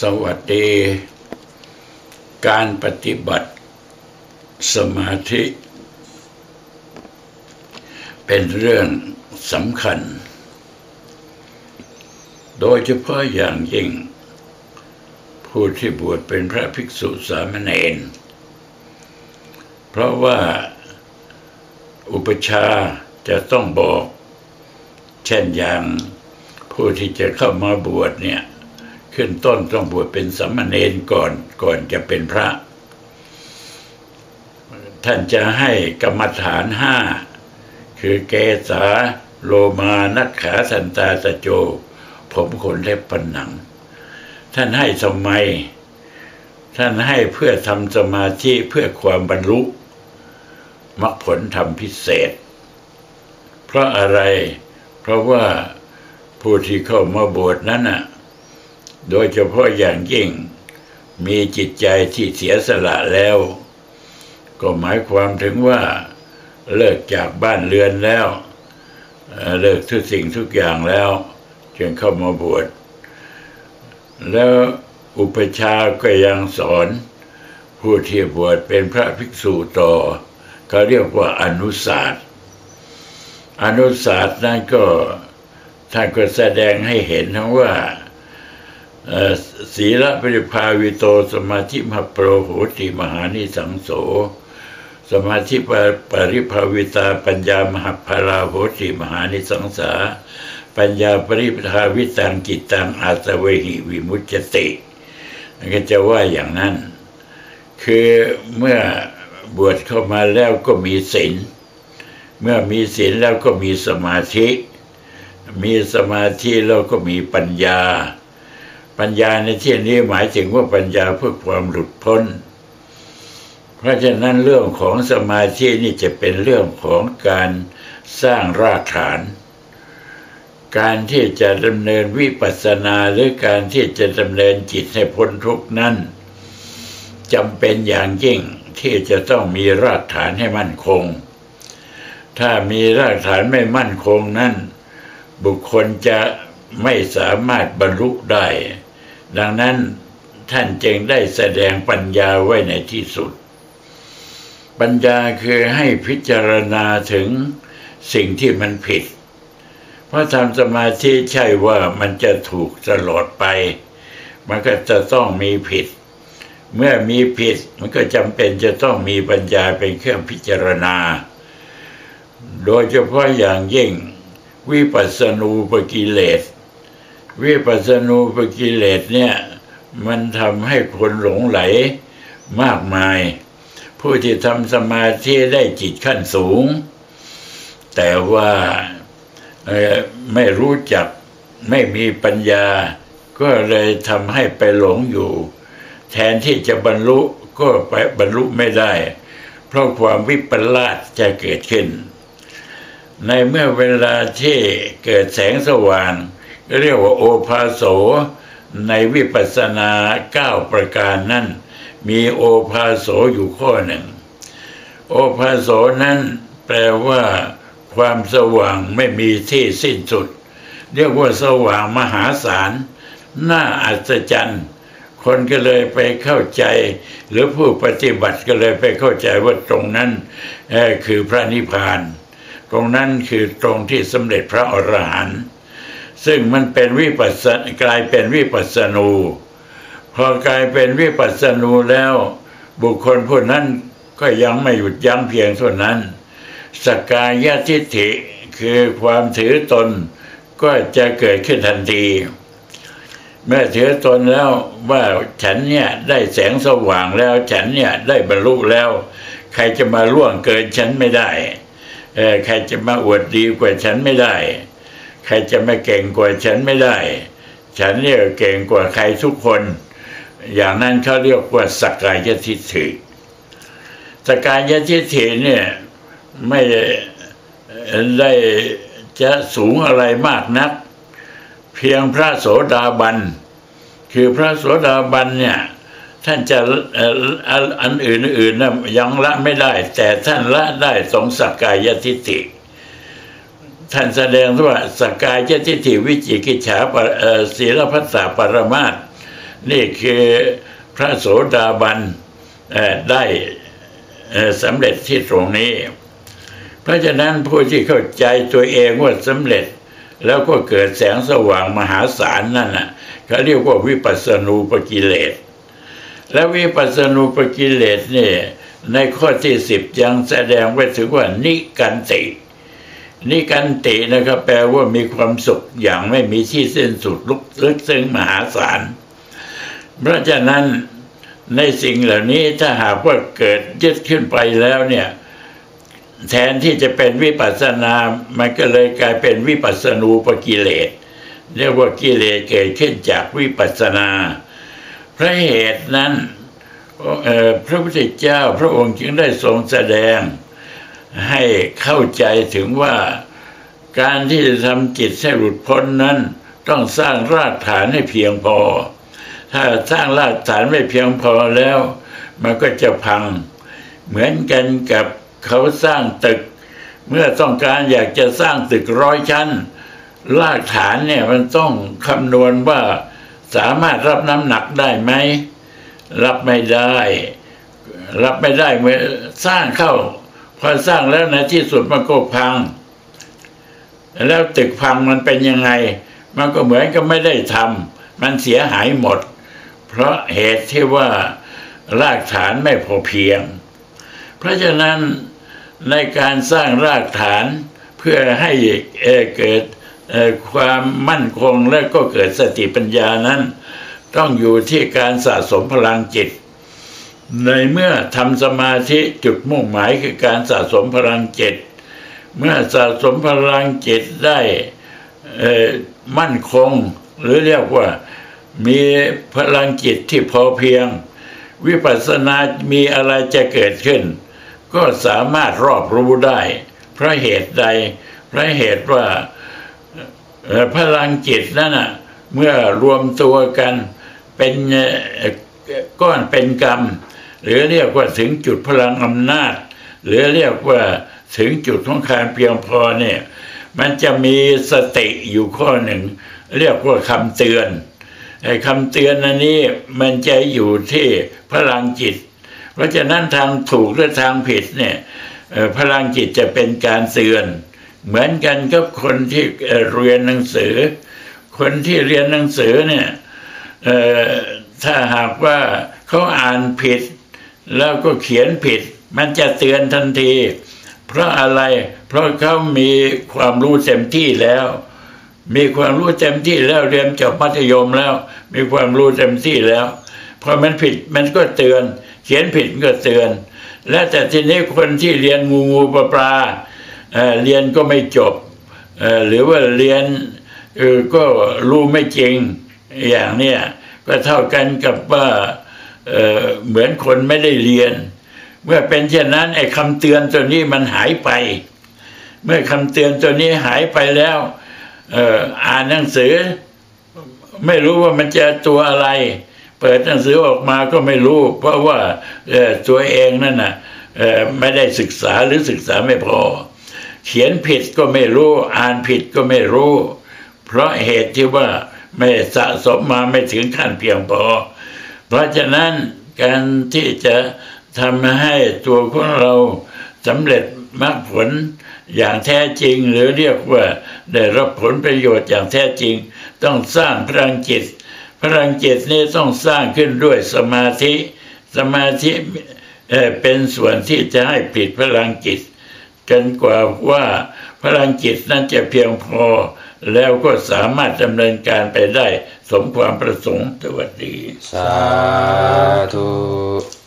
สวัสดี การปฏิบัติสมาธิ เป็นเรื่องสำคัญ โดยเฉพาะอย่างยิ่ง ผู้ที่บวชเป็นพระภิกษุสามเณรเพราะว่าอุปชาจะต้องบอก เช่นอย่างผู้ที่จะเข้ามาบวชเนี่ย ขึ้นต้นต้องบวชเป็นสามเณรก่อนก่อนจะเป็นพระ ท่านจะให้กรรมฐานห้าคือเกษาโลมานักขาสันตาตะโจ ผมขนเล็บปันหนัง ท่านให้สมัย ท่านให้เพื่อทำสมาธิเพื่อความบรรลุมรรคผลธรรมพิเศษ เพราะอะไร เพราะว่าผู้ที่เข้ามาบวชนั้นน่ะ โดยเฉพาะอย่างยิ่ง มีจิตใจที่เสียสละแล้ว ก็หมายความถึงว่าเลิกจากบ้านเรือนแล้ว เลิกทุกสิ่งทุกอย่างแล้วจึงเข้ามาบวชแล้วอุปชาก็ยังสอนผู้ที่บวชเป็นพระภิกษุต่อเขาเรียกว่าอนุศาสตร์อนุศาสตร์นั้นก็ท่านก็แสดงให้เห็นทั้งว่า ศีลปริภาวิโตสมาธิมโปรโหติมหานิสังโส สมาธิปริภาวิตาปัญญามหพาราโหติมหานิสังสา ปัญญาปริภาวิตังกิตังอาสเวหิวิมุจจติก็จะว่าอย่างนั้น คือเมื่อบวชเข้ามาแล้วก็มีศีลเมื่อมีศีลแล้วก็มีสมาธิ มีสมาธิแล้วก็มีปัญญา ปัญญาในที่นี้หมายถึงว่าปัญญาเพื่อความหลุดพ้น เพราะฉะนั้นเรื่องของสมาธินี่จะเป็นเรื่องของการสร้างรากฐาน การที่จะดำเนินวิปัสสนาหรือการที่จะดำเนินจิตให้พ้นทุกข์นั้นจำเป็นอย่างยิ่งที่จะต้องมีรากฐานให้มั่นคง ถ้ามีรากฐานไม่มั่นคงนั้น บุคคลจะไม่สามารถบรรลุได้ ดังนั้นท่านจึงได้แสดงปัญญาไว้ในที่สุด ปัญญาคือให้พิจารณาถึงสิ่งที่มันผิด เพราะทำสมาธิใช่ว่ามันจะถูกตลอดไป มันก็จะต้องมีผิด เมื่อมีผิดมันก็จำเป็นจะต้องมีปัญญาเป็นเครื่องพิจารณา โดยเฉพาะอย่างยิ่งวิปัสสนูปกิเลส วิปัสสนูปกิเลสเนี่ยมันทำให้คนหลงไหลมากมาย ผู้ที่ทำสมาธิได้จิตขั้นสูง แต่ว่าไม่รู้จักไม่มีปัญญา ก็เลยทำให้ไปหลงอยู่ แทนที่จะบรรลุก็ไปบรรลุไม่ได้ เพราะความวิปลาสจะเกิดขึ้น ในเมื่อเวลาที่เกิดแสงสว่าง เรียกว่าโอภาโสในวิปัสสนาเก้าประการนั้นมีโอภาโสอยู่ข้อหนึ่ง โอภาโสนั้นแปลว่า ความสว่างไม่มีที่สิ้นสุด เรียกว่าสว่างมหาศาลน่าอัศจรรย์ คนก็เลยไปเข้าใจ หรือผู้ปฏิบัติก็เลยไปเข้าใจว่าตรงนั้นคือพระนิพพาน ตรงนั้นคือตรงที่สำเร็จพระอรหันต์ ซึ่งมันเป็นวิปัสสนกลายเป็นวิปัสสนู พอกลายเป็นวิปัสสนูแล้ว บุคคลผู้นั้นก็ยังไม่หยุดยั้งเพียงเท่านั้น สกายทิฏฐิคือความถือตนก็จะเกิดขึ้นทันที เมื่อถือตนแล้วว่าฉันเนี่ยได้แสงสว่างแล้ว ฉันเนี่ยได้บรรลุแล้ว ใครจะมาล่วงเกินฉันไม่ได้ใครจะมาอวดดีกว่าฉันไม่ได้ ใครจะมาเก่งกว่าฉันไม่ได้ ฉันเนี่ยเก่งกว่าใครทุกคน อย่างนั้นเขาเรียกว่าสกายทิฏฐิสกายทิฏฐิเนี่ยไม่ได้จะสูงอะไรมากนัก เพียงพระโสดาบัน คือพระโสดาบันเนี่ยท่านจะอันอื่นๆนะยังละไม่ได้ แต่ท่านละได้สองสักกายทิฏฐิ ท่านแสดงว่าสกายทิฏฐิวิจิกิจฉาศีลพัสสะปรมาตนี่คือพระโสดาบันได้สำเร็จที่ตรงนี้ เพราะฉะนั้นผู้ที่เข้าใจตัวเองว่าสำเร็จแล้วก็เกิดแสงสว่างมหาศาลนั่นน่ะเขาเรียกว่าวิปัสสนูปกิเลส และวิปัสสนูปกิเลสเนี่ยในข้อที่สิบยังแสดงไว้ถึงว่านิกันติ นิกันตินะครับแปลว่ามีความสุขอย่างไม่มีที่สิ้นสุดลุกลึกซึ้งมหาศาล เพราะฉะนั้นในสิ่งเหล่านี้ถ้าหากว่าเกิดยึดขึ้นไปแล้วเนี่ยแทนที่จะเป็นวิปัสสนา มันก็เลยกลายเป็นวิปัสสนูปกิเลสเรียกว่ากิเลสเกิดขึ้นจากวิปัสสนา พระเหตุนั้นพระพุทธเจ้าพระองค์จึงได้ทรงแสดง ให้เข้าใจถึงว่าการที่จะทำจิตให้หลุดพ้นนั้น ต้องสร้างรากฐานให้เพียงพอ ถ้าสร้างรากฐานไม่เพียงพอแล้ว มันก็จะพัง เหมือนกันกับเขาสร้างตึก เมื่อต้องการอยากจะสร้างตึกร้อยชั้น รากฐานเนี่ยมันต้องคำนวณว่าสามารถรับน้ำหนักได้ไหม รับไม่ได้ รับไม่ได้เมื่อสร้างเข้า พอสร้างแล้วในที่สุดมันก็พัง แล้วตึกพังมันเป็นยังไง มันก็เหมือนกับไม่ได้ทำมันเสียหายหมด เพราะเหตุที่ว่ารากฐานไม่พอเพียง เพราะฉะนั้นในการสร้างรากฐานเพื่อให้เกิดความมั่นคงและก็เกิดสติปัญญานั้น ต้องอยู่ที่การสะสมพลังจิต ในเมื่อทำสมาธิจุดมุ่งหมายคือการสะสมพลังจิตเมื่อสะสมพลังจิตได้มั่นคง หรือเรียกว่ามีพลังจิตที่พอเพียง วิปัสสนา มีอะไรจะเกิดขึ้น ก็สามารถรอบรู้ได้ เพราะเหตุใด เพราะเหตุว่าพลังจิตนั่นน่ะเมื่อรวมตัวกันเป็นก้อนเป็นกรรม หรือเรียกว่าถึงจุดพลังอำนาจ หรือเรียกว่าถึงจุดของการเพียงพอเนี่ยมันจะมีสติอยู่ข้อหนึ่ง เรียกว่าคำเตือนไอ้คำเตือนอันนี้มันจะอยู่ที่พลังจิต เพราะฉะนั้นทางถูกหรือทางผิดเนี่ยพลังจิตจะเป็นการเตือน เหมือนกันกับคนที่เรียนหนังสือ คนที่เรียนหนังสือเนี่ยถ้าหากว่าเขาอ่านผิด แล้วก็เขียนผิด มันจะเตือนทันที เพราะอะไร เพราะเขามีความรู้เต็มที่แล้ว มีความรู้เต็มที่แล้วเรียนจบมัธยมแล้ว มีความรู้เต็มที่แล้วพอมันผิดมันก็เตือน เขียนผิดก็เตือน และแต่ทีนี้คนที่เรียนงูงูปลาปลาเรียนก็ไม่จบ หรือว่าเรียนก็รู้ไม่จริงอย่างเนี้ยก็เท่ากันกับว่า เเหมือนคนไม่ได้เรียน เมื่อเป็นเช่นนั้นไอ้คำเตือนตัวนี้มันหายไป เมื่อคำเตือนตัวนี้หายไปแล้วอ่านหนังสือ ไม่รู้ว่ามันจะตัวอะไร เปิดหนังสือออกมาก็ไม่รู้ เพราะว่าตัวเองนั่นน่ะไม่ได้ศึกษาหรือศึกษาไม่พอ เขียนผิดก็ไม่รู้ อ่านผิดก็ไม่รู้ เพราะเหตุที่ว่าไม่สะสมมาไม่ถึงขั้นเพียงพอ ราะฉะนั้นการที่จะทำให้ตัวของเราสำเร็จมรรคผลอย่างแท้จริง หรือเรียกว่าได้รับผลประโยชน์อย่างแท้จริง ต้องสร้างพลังจิต พลังจิตนี้ต้องสร้างขึ้นด้วยสมาธิ สมาธิเป็นส่วนที่จะให้ผลิตพลังจิต กันกว่าว่าพลังจิตนั้นจะเพียงพอ แล้วก็สามารถดำเนินการไปได้ สมความประสงค์สวัสดี สาธุ